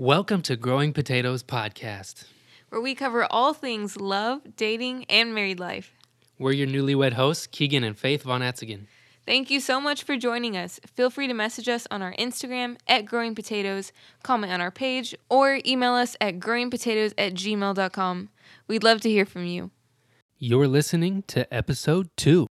Welcome to Growing Potatoes Podcast. where we cover all things love, dating, and married life. We're your newlywed hosts, Keegan and Faith Von Etzigen. Thank you so much for joining us. Feel free to message us on our Instagram at Growing Potatoes, comment on our page, or email us at growingpotatoes at gmail.com. We'd love to hear from you. You're listening to episode two.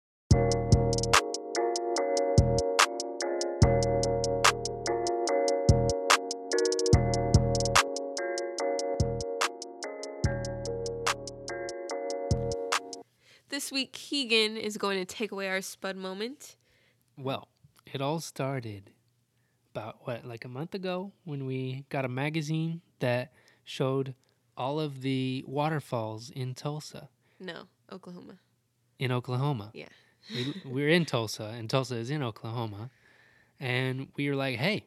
This week, Keegan is going to take away our spud moment. Well, it all started about what, like a month ago when we got a magazine that showed all of the waterfalls in Tulsa, No, Oklahoma. in Oklahoma. Yeah. we, we're in Tulsa, and Tulsa is in Oklahoma. And we were like, hey,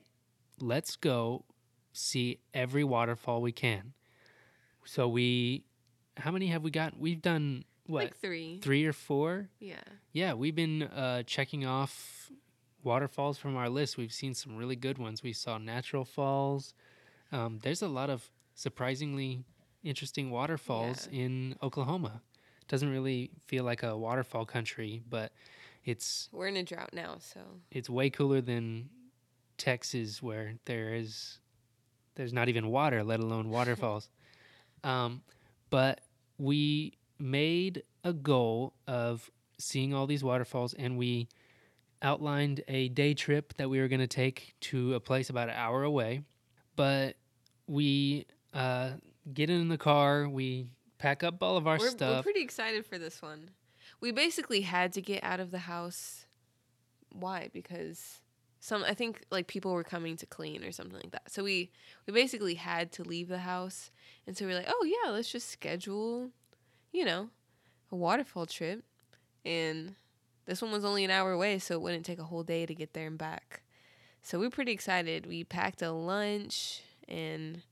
let's go see every waterfall we can. So we, how many have we got? We've done what, Like three. three or four? Yeah. Yeah, we've been uh, checking off waterfalls from our list. We've seen some really good ones. We saw natural falls. Um, there's a lot of surprisingly interesting waterfalls in Oklahoma. Doesn't really feel like a waterfall country, but it's We're in a drought now, so. it's way cooler than Texas, where there is there's not even water, let alone waterfalls. um, but we made a goal of seeing all these waterfalls, and we outlined a day trip that we were going to take to a place about an hour away. But we uh, get in the car, we pack up all of our we're, we're pretty excited for this one. We basically had to get out of the house. Why? Because some I think like people were coming to clean or something like that. So we we basically had to leave the house, and so we are like, oh yeah, let's just schedule, you know, a waterfall trip, and this one was only an hour away, so it wouldn't take a whole day to get there and back. So we are pretty excited. We packed a lunch and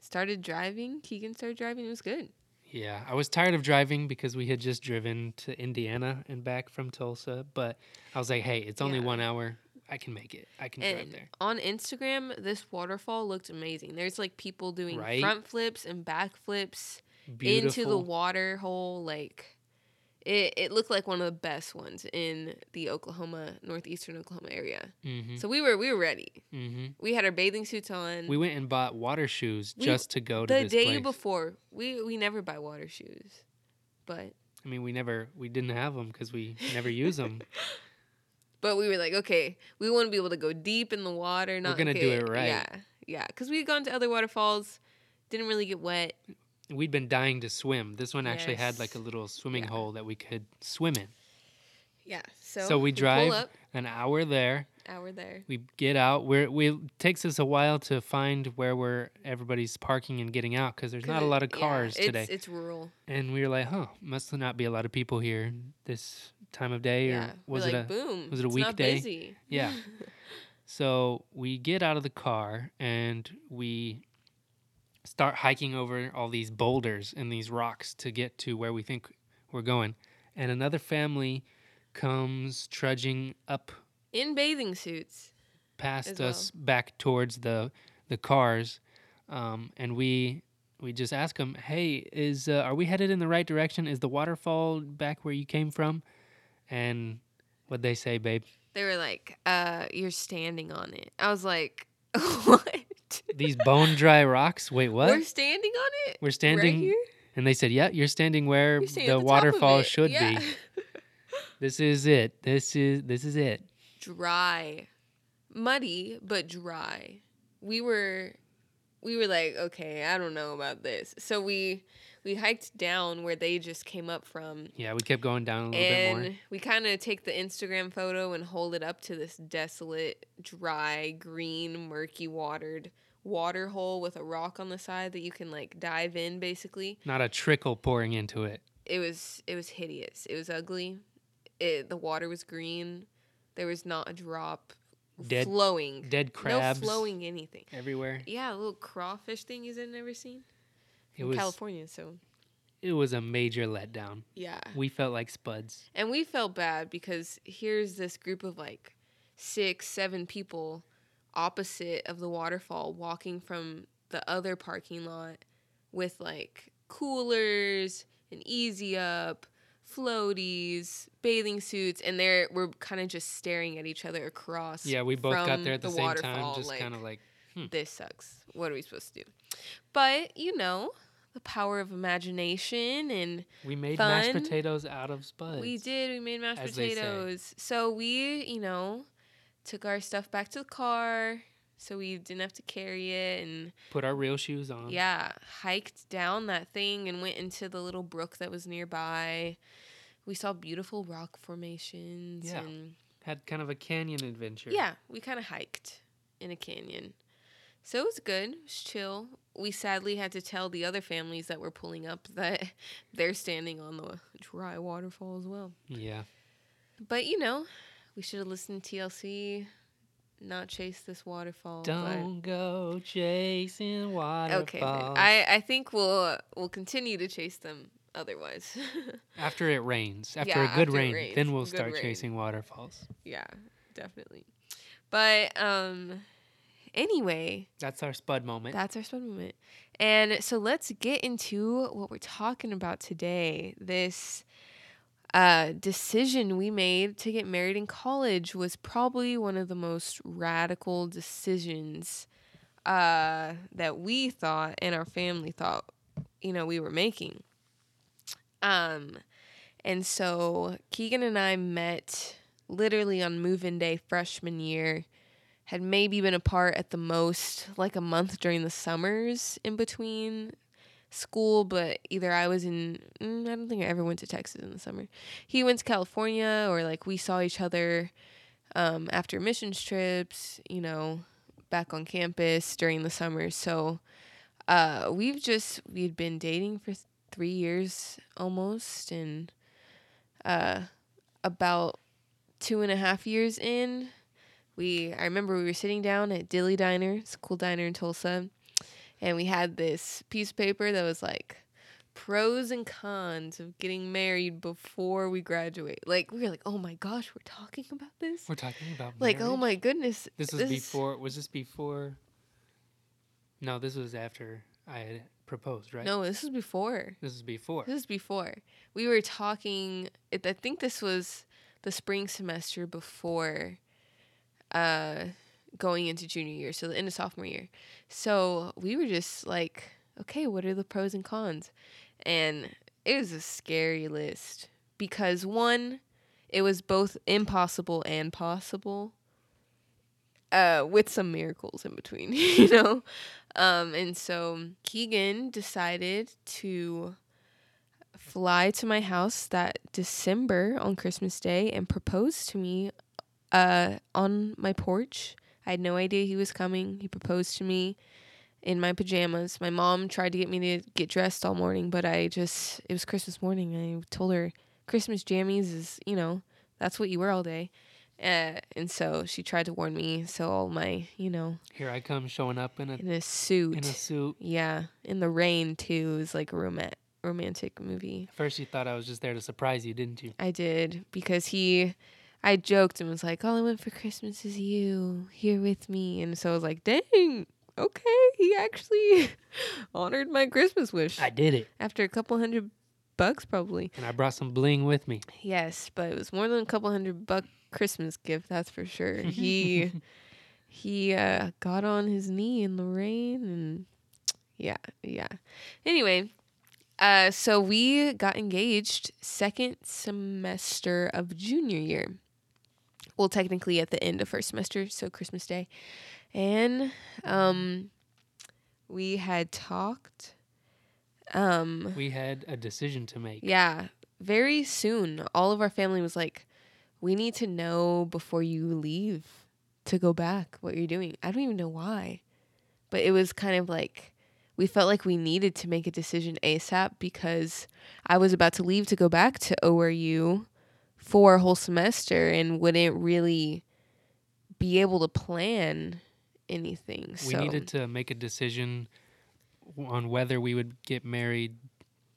started driving. Keegan started driving. It was good. Yeah, I was tired of driving because we had just driven to Indiana and back from Tulsa, but I was like, hey, it's only Yeah. one hour. I can make it. I can drive And there. on Instagram, this waterfall looked amazing. There's like people doing Right? front flips and back flips Beautiful. into the water hole. Like it, it looked like one of the best ones in the Oklahoma, northeastern Oklahoma area. hmm So we were we were ready. hmm We had our bathing suits on. We went and bought water shoes We- just to go to the day place. before, we we never buy water shoes, but I mean, we never, we didn't have them because we never use them. But we were like, okay, we want to be able to go deep in the water. Not gonna do it right. Yeah, yeah. Because we had gone to other waterfalls, didn't really get wet. We'd been dying to swim. This one actually had like a little swimming Yeah. hole that we could swim in. Yeah. So So we pull drive an hour there. Hour there. We get out. We're, we it takes us a while to find where we're everybody's parking and getting out because there's not a lot of cars it's, today. It's rural. And we were like, huh, must not be a lot of people here this time of day, Yeah. or was it a boom? was it a it's weekday? yeah? so we get out of the car and we start hiking over all these boulders and these rocks to get to where we think we're going. And another family comes trudging up In bathing suits. past As well. us back towards the the cars, um, and we we just ask them, "Hey, is uh, are we headed in the right direction? Is the waterfall back where you came from?" And what they say, babe? They were like, uh, you're standing on it. I was like, what? These bone dry rocks. Wait, what? We're standing on it? We're standing, Right here? and they said, "Yeah, you're standing where You're the, the waterfall should Yeah. be. This is it. This is this is it." dry muddy but dry we were we were like okay i don't know about this so we we hiked down where they just came up from Yeah, we kept going down a little bit more. and we kind of take the instagram photo and hold it up to this desolate dry green murky watered water hole with a rock on the side that you can like dive in basically. Not a trickle pouring into it. it was it was hideous. It was ugly. It, the water was green. There was not a drop Dead- flowing. Dead crabs no flowing anything. everywhere. yeah a little crawfish thing you've never seen It in was california so. It was a major letdown. yeah. We felt like spuds. and we felt bad because here's this group of like six seven people opposite of the waterfall walking from the other parking lot with like coolers and easy up floaties bathing suits and there we're kind of just staring at each other across Yeah, we both got there at the, the same time, just like- kind of like hmm. this sucks. What are we supposed to do? But you know the power of imagination and we made mashed potatoes out of spuds. we did we made mashed as potatoes. So we you know took our stuff back to the car so we didn't have to carry it and Put our real shoes on. yeah hiked down that thing and went into the little brook that was nearby we saw beautiful rock formations Yeah. and Had kind of a canyon adventure. yeah we kind of hiked in a canyon so it was good it was chill we sadly had to tell the other families that were pulling up that they're standing on the dry waterfall as well Yeah. but you know we should have listened to tlc not chase this waterfall Don't go chasing waterfalls. Okay. I I think we'll we'll continue to chase them otherwise. After it rains, after Yeah, a good after rain, rains. then we'll start rain. chasing waterfalls. yeah, definitely. But um anyway, That's our spud moment. that's our spud moment. And so let's get into what we're talking about today. This uh, decision we made to get married in college was probably one of the most radical decisions uh, that we thought and our family thought, you know, we were making. Um, and so Keegan and I met literally on move-in day freshman year. Had maybe been apart at the most like a month during the summers in between school, but either I was in, mm, I don't think I ever went to Texas in the summer. He went to California, or like we saw each other um, after missions trips, you know, back on campus during the summer. So uh, we've just, we'd been dating for th- three years almost, and uh, about two and a half years in, we, I remember we were sitting down at Dilly Diner, it's a cool diner in Tulsa and we had this piece of paper that was like pros and cons of getting married before we graduate. Like we were like, "Oh my gosh, we're talking about this?" We're talking about Like, "Oh my goodness." This was before. Was this before? No, this was after I had proposed, right? No, this was before. This is before. This is before. We were talking it, I think this was the spring semester before uh going into junior year, so the end of sophomore year. So we were just like, okay, what are the pros and cons? And it was a scary list because one, it was both impossible and possible. Uh, with some miracles in between, you know? Um, and so Keegan decided to fly to my house that December on Christmas Day and propose to me uh, on my porch. I had no idea he was coming. He proposed to me in my pajamas. My mom tried to get me to get dressed all morning, but I just, it was Christmas morning. I told her Christmas jammies is, you know, that's what you wear all day. Uh, and so she tried to warn me. So all my, you know, Here I come, showing up in a in a suit. in a suit. yeah, in the rain too. It was like a rom- romantic movie. At first, you thought I was just there to surprise you, didn't you? I did because he, I joked and was like, "All I want for Christmas is you here with me," and so I was like, "Dang, okay." He actually honored my Christmas wish I did it, after a couple hundred bucks, probably. and I brought some bling with me. Yes, but it was more than a couple hundred buck Christmas gift, that's for sure. He he uh, got on his knee in the rain and yeah, yeah. Anyway, uh, so we got engaged second semester of junior year. Well, technically at the end of first semester, so Christmas Day, and um, we had talked. Um, we had a decision to make. yeah, very soon, all of our family was like, "We need to know before you leave to go back what you're doing." I don't even know why, but it was kind of like we felt like we needed to make a decision ASAP because I was about to leave to go back to ORU for a whole semester and wouldn't really be able to plan anything. We so needed to make a decision on whether we would get married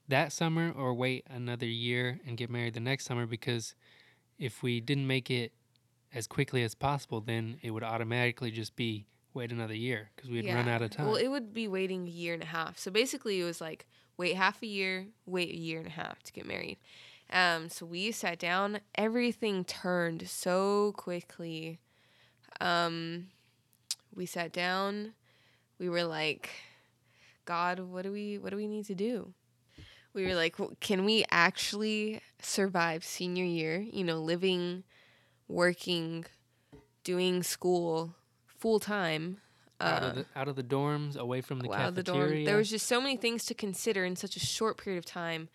that summer or wait another year and get married the next summer because if we didn't make it as quickly as possible, then it would automatically just be wait another year because we'd run out of time. Well, it would be waiting a year and a half. So basically, it was like wait half a year, wait a year and a half to get married. Um, so we sat down. Everything turned so quickly. Um, we sat down. We were like, God, what do we what do we need to do? We were like, well, can we actually survive senior year? You know, living, working, doing school full time. out Uh, of the out of the dorms, away from the the cafeteria. dorm. There was just so many things to consider in such a short period of time,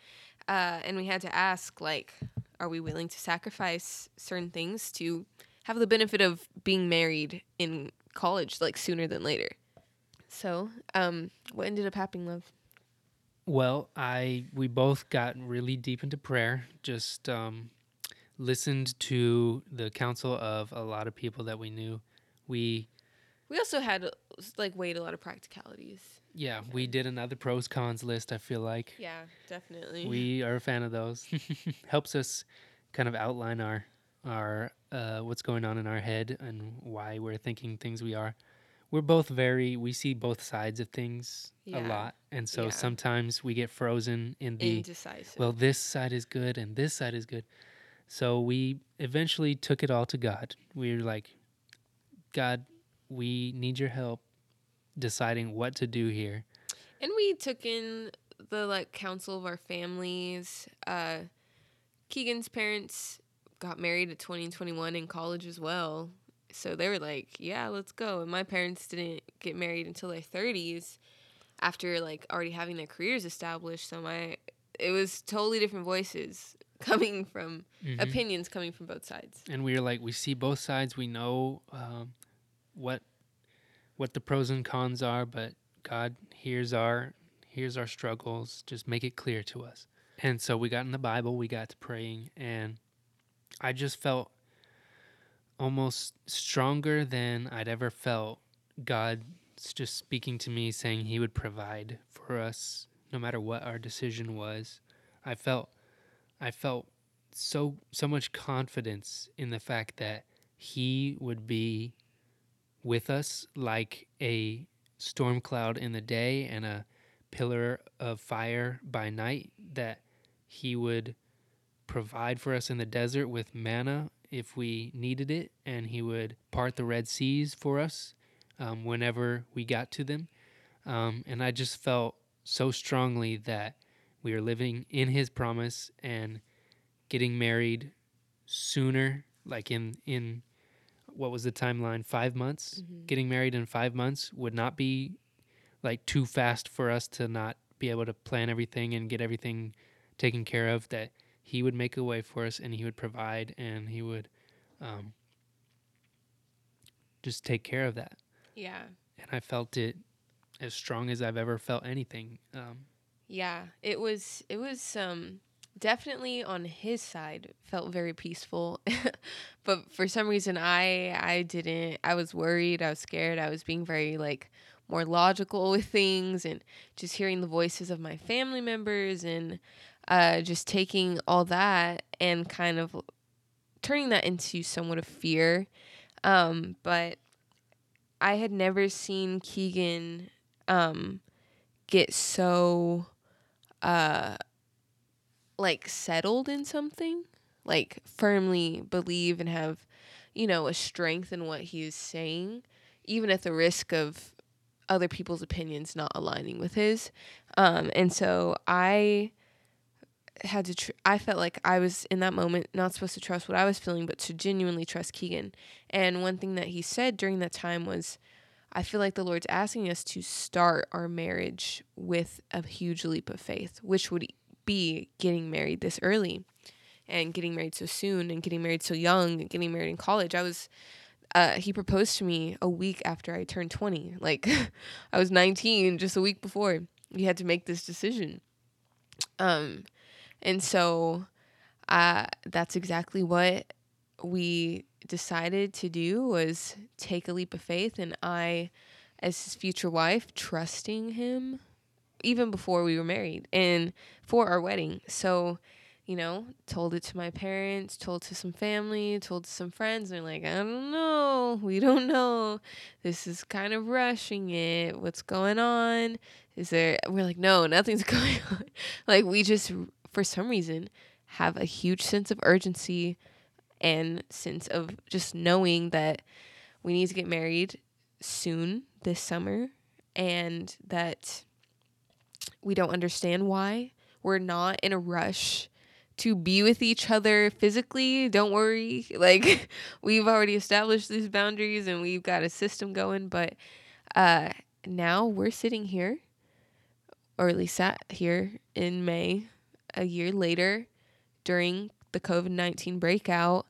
uh, and we had to ask like, are we willing to sacrifice certain things to have the benefit of being married in college, like sooner than later? So, um, what ended up happening, love? Well, I we both got really deep into prayer. Just um, listened to the counsel of a lot of people that we knew. We We also had like weighed a lot of practicalities. Yeah we did another pros cons list. I feel like Yeah, definitely. we are a fan of those. Helps us kind of outline our our uh, what's going on in our head and why we're thinking things we are. We're both very we see both sides of things a lot, and so Yeah. sometimes we get frozen in the indecisive. well, this side is good and this side is good. So we eventually took it all to God. We were like, God, we need your help deciding what to do here. And we took in the like counsel of our families. Uh, Keegan's parents got married at 20 and 21 in college as well. So they were like, yeah, let's go. And my parents didn't get married until their 30s after like already having their careers established. So my it was totally different voices coming from Mhm. opinions coming from both sides. And we were like, we see both sides. We know um, what what the pros and cons are, but God, here's our here's our struggles. Just make it clear to us. And so we got in the Bible. We got to praying, and I just felt almost stronger than I'd ever felt. God's just speaking to me, saying He would provide for us no matter what our decision was. I felt, I felt so so much confidence in the fact that He would be with us like a storm cloud in the day and a pillar of fire by night. That He would provide for us in the desert with manna if we needed it, and He would part the Red Seas for us um, whenever we got to them. Um, and I just felt so strongly that we are living in His promise and getting married sooner, like in in what was the timeline? Five months. Getting married in five months would not be like too fast for us to not be able to plan everything and get everything taken care of. That He would make a way for us and He would provide and He would um, just take care of that. Yeah. And I felt it as strong as I've ever felt anything. Um, Yeah, it was it was um definitely on his side felt very peaceful. but for some reason I I didn't I was worried, I was scared, I was being very like more logical with things and just hearing the voices of my family members and uh just taking all that and kind of turning that into somewhat of fear. Um but I had never seen Keegan um get so uh like settled in something like firmly believe and have you know a strength in what he is saying even at the risk of other people's opinions not aligning with his. Um and so i had to tr- i felt like i was in that moment not supposed to trust what i was feeling but to genuinely trust keegan. And one thing that he said during that time was I feel like the Lord's asking us to start our marriage with a huge leap of faith, which would be getting married this early and getting married so soon and getting married so young and getting married in college. I was uh, he proposed to me a week after I turned 20. Like I was 19 just a week before. We had to make this decision. Um and so uh that's exactly what we decided to do was take a leap of faith and I as his future wife trusting him even before we were married and for our wedding. So you know, told it to my parents, told to some family, told to some friends. And they're like, I don't know. We don't know. This is kind of rushing it. What's going on? Is there, we're like, no, nothing's going on. like, we just, for some reason, have a huge sense of urgency and sense of just knowing that we need to get married soon this summer and that we don't understand why. We're not in a rush to be with each other physically. Don't worry. Like we've already established these boundaries and we've got a system going, but uh now we're sitting here or at least sat here in May a year later during the COVID-19 breakout.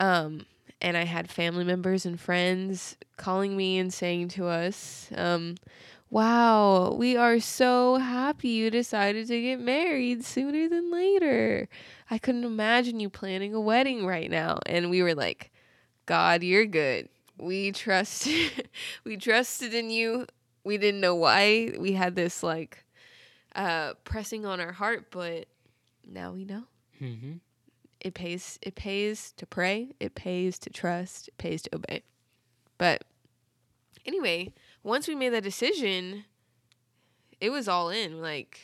Um and I had family members and friends calling me and saying to us, um, Wow, we are so happy you decided to get married sooner than later. I couldn't imagine you planning a wedding right now. And we were like, God, you're good. We trust we trusted in you. We didn't know why we had this like uh pressing on our heart, but now we know. Mm-hmm. It pays it pays to pray, it pays to trust, it pays to obey. But anyway, once we made that decision, it was all in. Like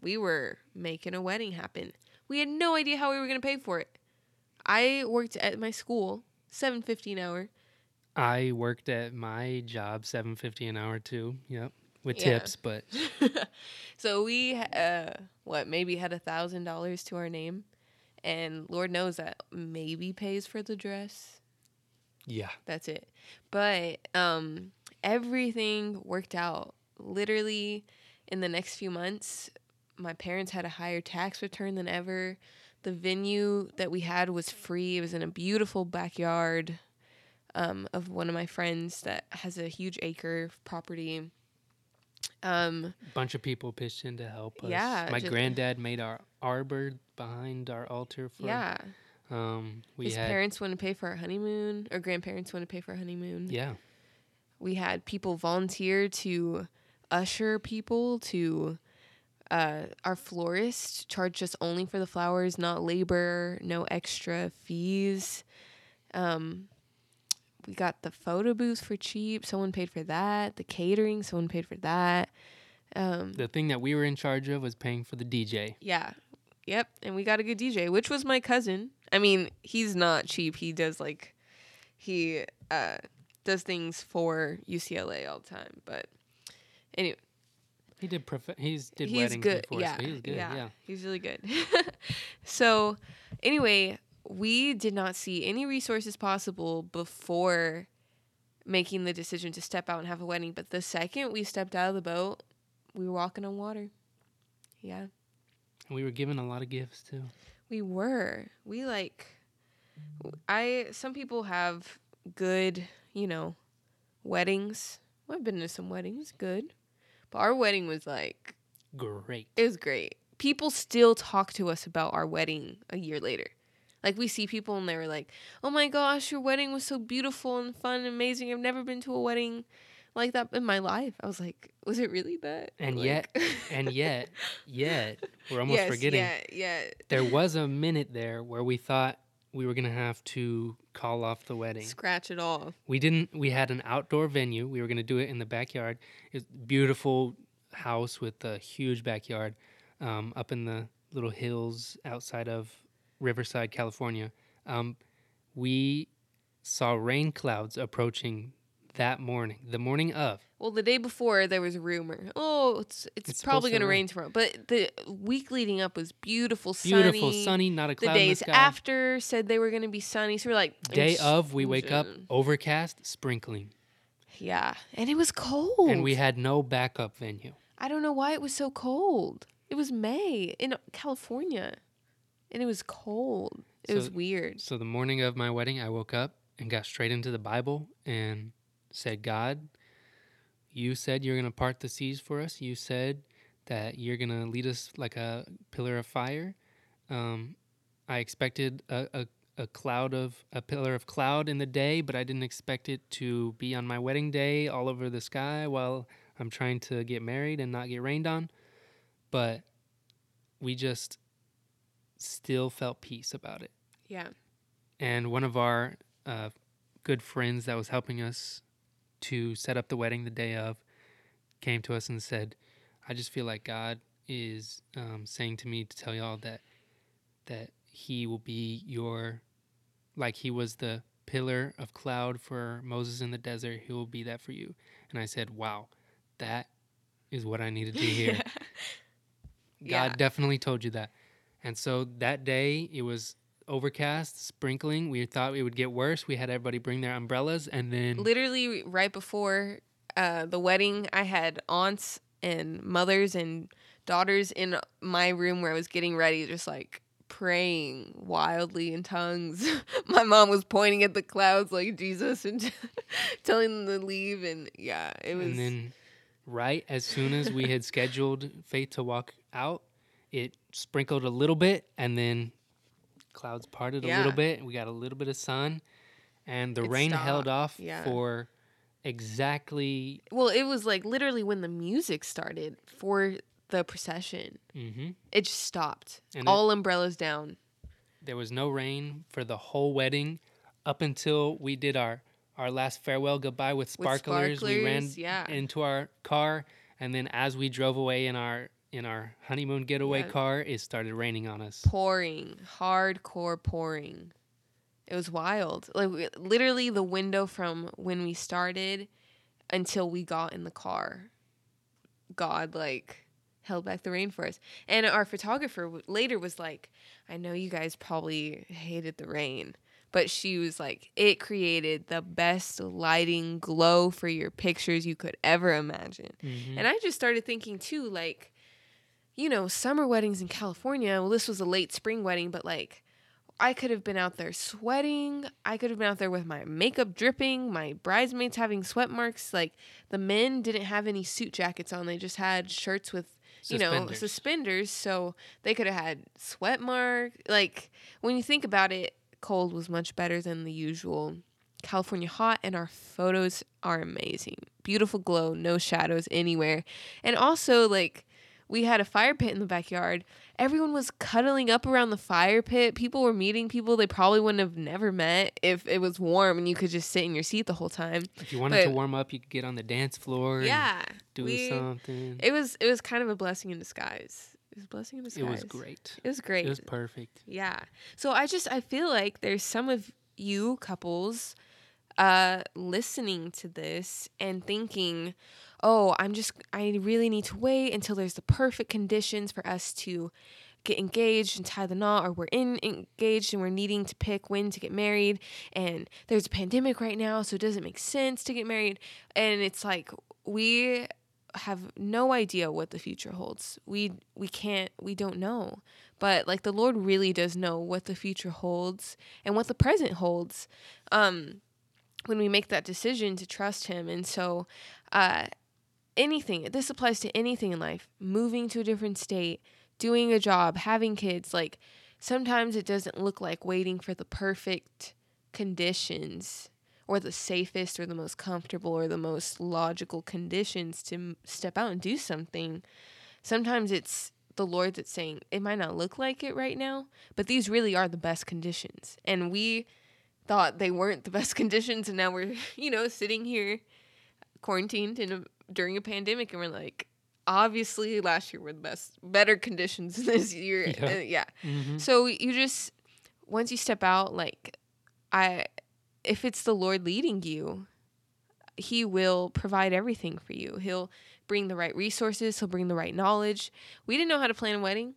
we were making a wedding happen. We had no idea how we were going to pay for it. I worked at my school, 7.50 an hour. I worked at my job, seven fifty an hour too. Yep, with Yeah. tips, but so we uh what, maybe had a $1000 to our name. And Lord knows that maybe pays for the dress. yeah, That's it. But um everything worked out. Literally in the next few months, my parents had a higher tax return than ever. The venue that we had was free. It was in a beautiful backyard um, of one of my friends that has a huge acre of property. Um, bunch of people pitched in to help us. Yeah, my ju- granddad made our arbor behind our altar for. yeah, Um, we his had. parents wanted to pay for our honeymoon, or grandparents wanted to pay for our honeymoon. yeah, we had people volunteer to usher people to uh, our florist charged us only for the flowers not labor no extra fees. Um, we got the photo booth for cheap. Someone paid for that. The catering someone paid for that. Um, the thing that we were in charge of was paying for the DJ. yeah. Yep. And we got a good dj which was my cousin. I mean he's not cheap. He does like he uh does things for ucla all the time but anyway He did. Prof- he's did he's weddings good before, yeah so he was good. yeah, Yeah. he's really good so anyway we did not see any resources possible before making the decision to step out and have a wedding but the second we stepped out of the boat we were walking on water yeah And we were given a lot of gifts too. We were. We like I some people have good, you know, weddings. Well, I've been to some weddings, good. But our wedding was like Great. it was great. People still talk to us about our wedding a year later. Like we see people and they were like, "Oh my gosh, your wedding was so beautiful and fun and amazing. I've never been to a wedding like that in my life." I was like, "Was it really that?" And Like- yet- And yet, yet we're almost yes, forgetting. Yeah, yeah. There was a minute there where we thought we were gonna have to call off the wedding. Scratch it all. We didn't. We had an outdoor venue. We were gonna do it in the backyard. It's beautiful house with a huge backyard, um, up in the little hills outside of Riverside, California. Um, we saw rain clouds approaching that morning, the morning of. Well, the day before there was a rumor. Oh, it's it's, It's probably gonna rain rain. tomorrow. But the week leading up was beautiful, sunny. Beautiful, sunny, not a The cloud days in the sky. after said they were gonna be sunny. So we're like Day of, we wake up, overcast, sprinkling, Yeah, and it was cold. and we had no backup venue. I don't know why it was so cold. It was May in California, and it was cold. It was weird. So the morning of my wedding, I woke up and got straight into the Bible and said, God, you said you're going to part the seas for us. You said that you're going to lead us like a pillar of fire. Um, I expected a, a, a cloud of a pillar of cloud in the day, but I didn't expect it to be on my wedding day all over the sky while I'm trying to get married and not get rained on. But we just still felt peace about it. Yeah. And one of our uh, good friends that was helping us to set up the wedding the day of came to us and said, "I just feel like God is um, saying to me to tell y'all that that He will be your, like He was the pillar of cloud for Moses in the desert. He will be that for you." And I said, "Wow, that is what I needed to hear." God Yeah. definitely told you that. And so that day it was overcast, sprinkling. We thought it would get worse. We had everybody bring their umbrellas and then Literally right before uh, the wedding, I had aunts and mothers and daughters in my room where I was getting ready, just like praying wildly in tongues. my mom was pointing at the clouds like Jesus and telling them to leave. And yeah, it was. and then right as soon as we had scheduled Faith to walk out, it sprinkled a little bit and then clouds parted a little bit. We got a little bit of sun and the It rain held off yeah. for exactly well, it was like literally when the music started for the procession, hmm it just stopped. And it- All umbrellas down. there was no rain for the whole wedding up until we did our our last farewell goodbye with With sparklers. we ran yeah. into our car and then as we drove away in our in our honeymoon getaway Yeah. car it started raining on us pouring, hardcore pouring. It was wild. Like literally the window from when we started until we got in the car. God like held back the rain for us. And our photographer w- later was like, "I know you guys probably hated the rain, but she was like, it created the best lighting glow for your pictures you could ever imagine." Mhm. And I just started thinking too, like, you know, summer weddings in California. Well, this was a late spring wedding, but like, I could have been out there sweating. I could have been out there with my makeup dripping, my bridesmaids having sweat marks. Like, the men didn't have any suit jackets on, they just had shirts with, you know, Suspenders. suspenders. So they could have had sweat mark. Like, when you think about it, cold was much better than the usual. California hot, and our photos are amazing. Beautiful glow, no shadows anywhere. And also, like, we had a fire pit in the backyard. Everyone was cuddling up around the fire pit. People were meeting people they probably wouldn't have never met if it was warm and you could just sit in your seat the whole time. if you wanted to warm up you could get on the dance floor Yeah. do we- something It was it was kind of a blessing in disguise. It was a blessing in disguise. it was great It was great. it was perfect Yeah. So I just I feel like there's some of you couples uh listening to this and thinking, "Oh, I'm just I really need to wait until there's the perfect conditions for us to get engaged and tie the knot or we're in engaged and we're needing to pick when to get married and there's a pandemic right now so it doesn't make sense to get married. And it's like we have no idea what the future holds. We we can't we don't know. But like the lord really does know what the future holds and what the present holds. Um when we make that decision to trust him. And so uh anything this applies to anything in life moving to a different state doing a job having kids like sometimes it doesn't look like waiting for the perfect conditions or the safest or the most comfortable or the most logical conditions to step out and do something. Sometimes it's the lord that's saying it might not look like it right now but these really are the best conditions. And we thought they weren't the best conditions and now we're you know sitting here quarantined in a, during a pandemic and we're like obviously last year were the best better conditions this year. Yeah. Uh, yeah. Mhm. so you just once you step out like i if it's the lord leading you he will provide everything for you. He'll bring the right resources. He'll bring the right knowledge. We didn't know how to plan a wedding.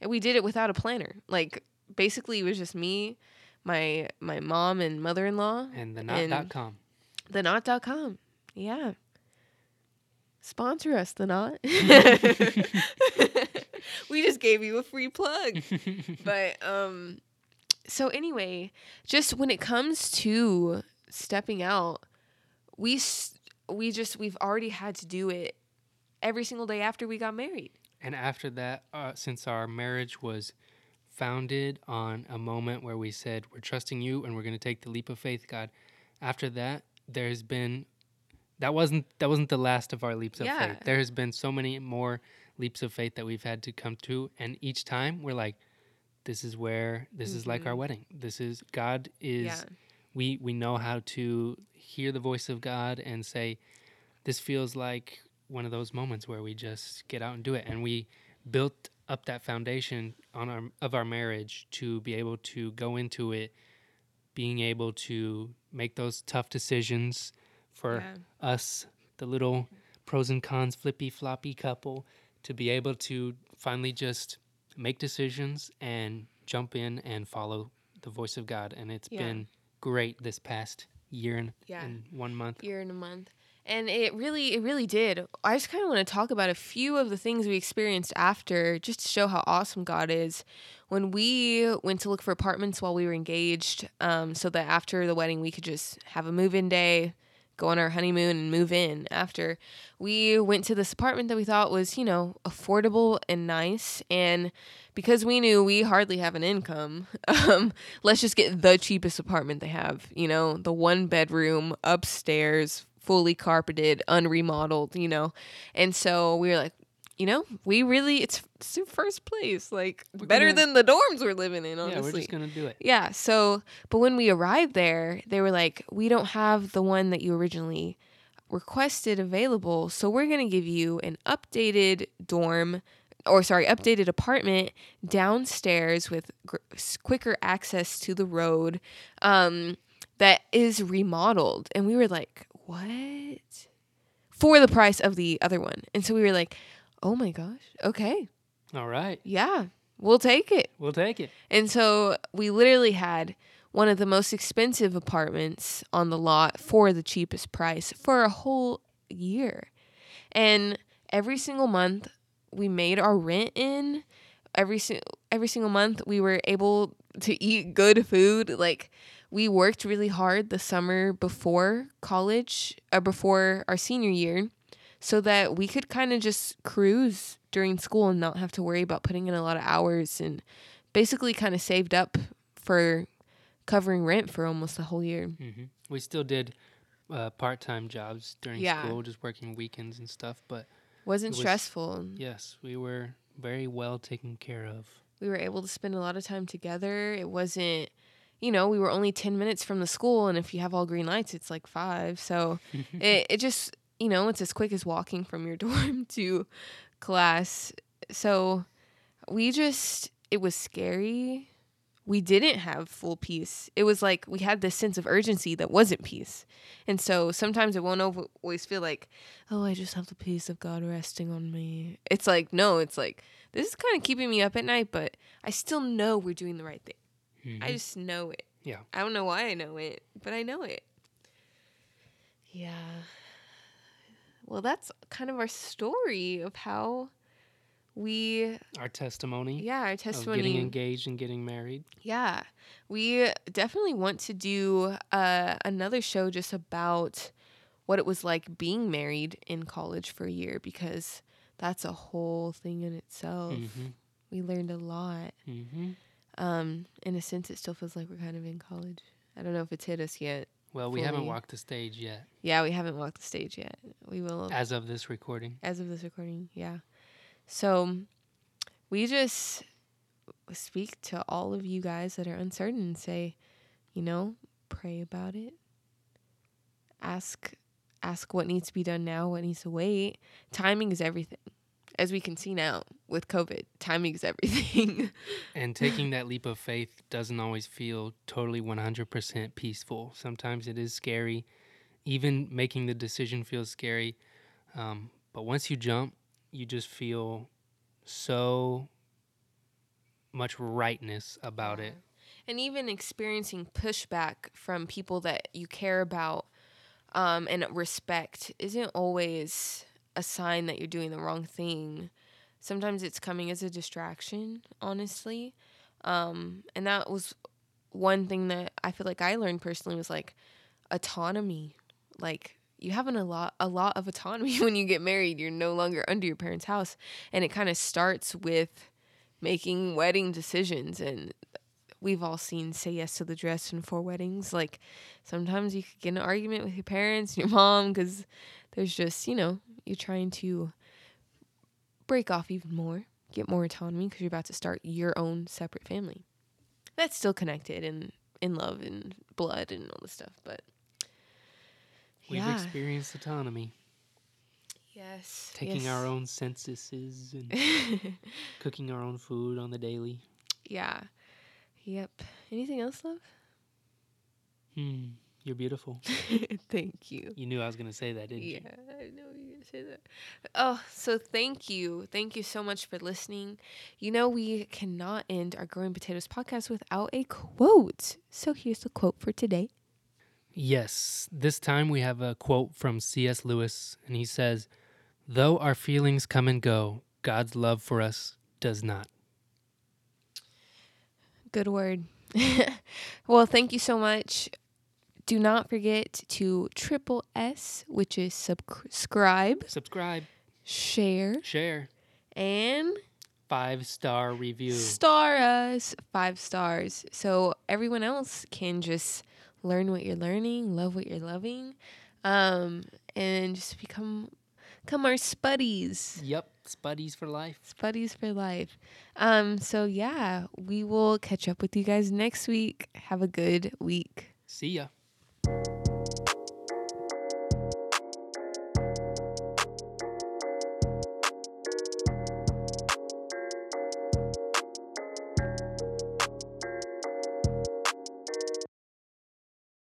And we did it without a planner. Like basically it was just me my my mom and mother-in-law and the and- knot.com the knot.com yeah. Sponsor us the knot. We just gave you a free plug. But um so anyway just when it comes to stepping out we we just we've already had to do it every single day after we got married. And after that, uh, since our marriage was founded on a moment where we said, We're trusting you and we're going to take the leap of faith, God, after that, there's been. That wasn't that wasn't the last of our leaps of faith. There has been so many more leaps of faith that we've had to come to, and each time we're like, "This is where this is like our Mhm. wedding. This is God is." yeah. We we know how to hear the voice of God and say, "This feels like one of those moments where we just get out and do it," and we built up that foundation on our of our marriage to be able to go into it being able to make those tough decisions for yeah. us, the little pros and cons flippy floppy couple, to be able to finally just make decisions and jump in and follow the voice of God. And it's Yeah. been great this past year and, Yeah. and one month. year and a month. And it really, it really did. I just kind of want to talk about a few of the things we experienced after, just to show how awesome God is. When we went to look for apartments while we were engaged, um, so that after the wedding we could just have a move-in day, go on our honeymoon, and move in. After we went to this apartment that we thought was, you know, affordable and nice, and because we knew we hardly have an income, um, let's just get the cheapest apartment they have. You know, the one bedroom upstairs, fully carpeted, unremodeled. You know, and so we were like, you know, we really it's, it's first place, like We're better gonna- than the dorms we're living in. Yeah, we're just gonna do it. yeah. So, but when we arrived there, they were like, we don't have the one that you originally requested available. So, we're going to give you an updated dorm or, sorry, updated apartment downstairs with gr- quicker access to the road um, that is remodeled. And we were like, what? For the price of the other one. And so we were like, oh my gosh, okay. All right, Yeah, we'll take it. we'll take it. And so we literally had one of the most expensive apartments on the lot for the cheapest price for a whole year. And every single month we made our rent in. Every si- every single month we were able to eat good food. Like we worked really hard the summer before college or before our senior year so that we could kind of just cruise during school and not have to worry about putting in a lot of hours and basically kind of saved up for covering rent for almost the whole year. hmm We still did uh, part time jobs during Yeah. school, just working weekends and stuff. But Wasn't was- stressful. yes, we were very well taken care of. We were able to spend a lot of time together. It wasn't, you know, we were only 10 minutes from the school and if you have all green lights it's like 5. So it it just, you know, it's as quick as walking from your dorm to class. So we just it was scary. We didn't have full peace. It was like we had this sense of urgency that wasn't peace. And so sometimes it won't always feel like, oh, I just have the peace of God resting on me. It's like, no, it's like, this is kind of keeping me up at night, but I still know we're doing the right thing. I Mhm. just know it. Yeah. I don't know why I know it, but I know it. Yeah. Well, that's kind of our story of how we, Our testimony yeah, our testimony of getting engaged and getting married. Yeah. We definitely want to do uh, another show just about what it was like being married in college for a year because that's a whole thing in itself. hmm We learned a lot. hmm Um, in a sense, it still feels like we're kind of in college. I don't know if it's hit us yet. Well, we haven't walked the stage yet Yeah, we haven't walked the stage yet. We will as of this recording. as of this recording. Yeah. So we just speak to all of you guys that are uncertain and say, you know, pray about it. Ask ask what needs to be done now, what needs to wait. Timing is everything. As we can see now with COVID, timing is everything. And taking that leap of faith doesn't always feel totally 100% peaceful. Sometimes it is scary. Even making the decision feels scary. Um, but once you jump, you just feel so much rightness about it. and even experiencing pushback from people that you care about um, and respect isn't always a sign that you're doing the wrong thing. Sometimes it's coming as a distraction, honestly. Um, and that was one thing that I feel like I learned personally was like autonomy. Like you have an, a lot a lot of autonomy when you get married. You're no longer under your parents' house, and it kind of starts with making wedding decisions and we've all seen say yes to the dress and four weddings like sometimes you could get in an argument with your parents and your mom because there's just you know you're trying to break off even more, get more autonomy because you're about to start your own separate family. That's still connected and in love and blood and all this stuff, but We've yeah. experienced autonomy, yes, taking yes. our own censuses and cooking our own food on the daily. yeah, yep. Anything else, love? Hmm. You're beautiful. Thank you. You knew I was gonna say that, didn't Yeah, you? Yeah, I know you were gonna say that. Oh, so thank you. Thank you so much for listening. You know, we cannot end our Growing Potatoes podcast without a quote. So here's the quote for today. Yes. This time we have a quote from C.S. Lewis, and he says, "Though our feelings come and go, God's love for us does not." Good word. well, thank you so much. Do not forget to triple S, which is subscribe, Subscribe, share, share, and five star review. star us. Five stars. So everyone else can just learn what you're learning love what you're loving um and just become become our spuddies. Yep, Spuddies for life. spuddies for life. Um so yeah we will catch up with you guys next week. Have a good week. See ya you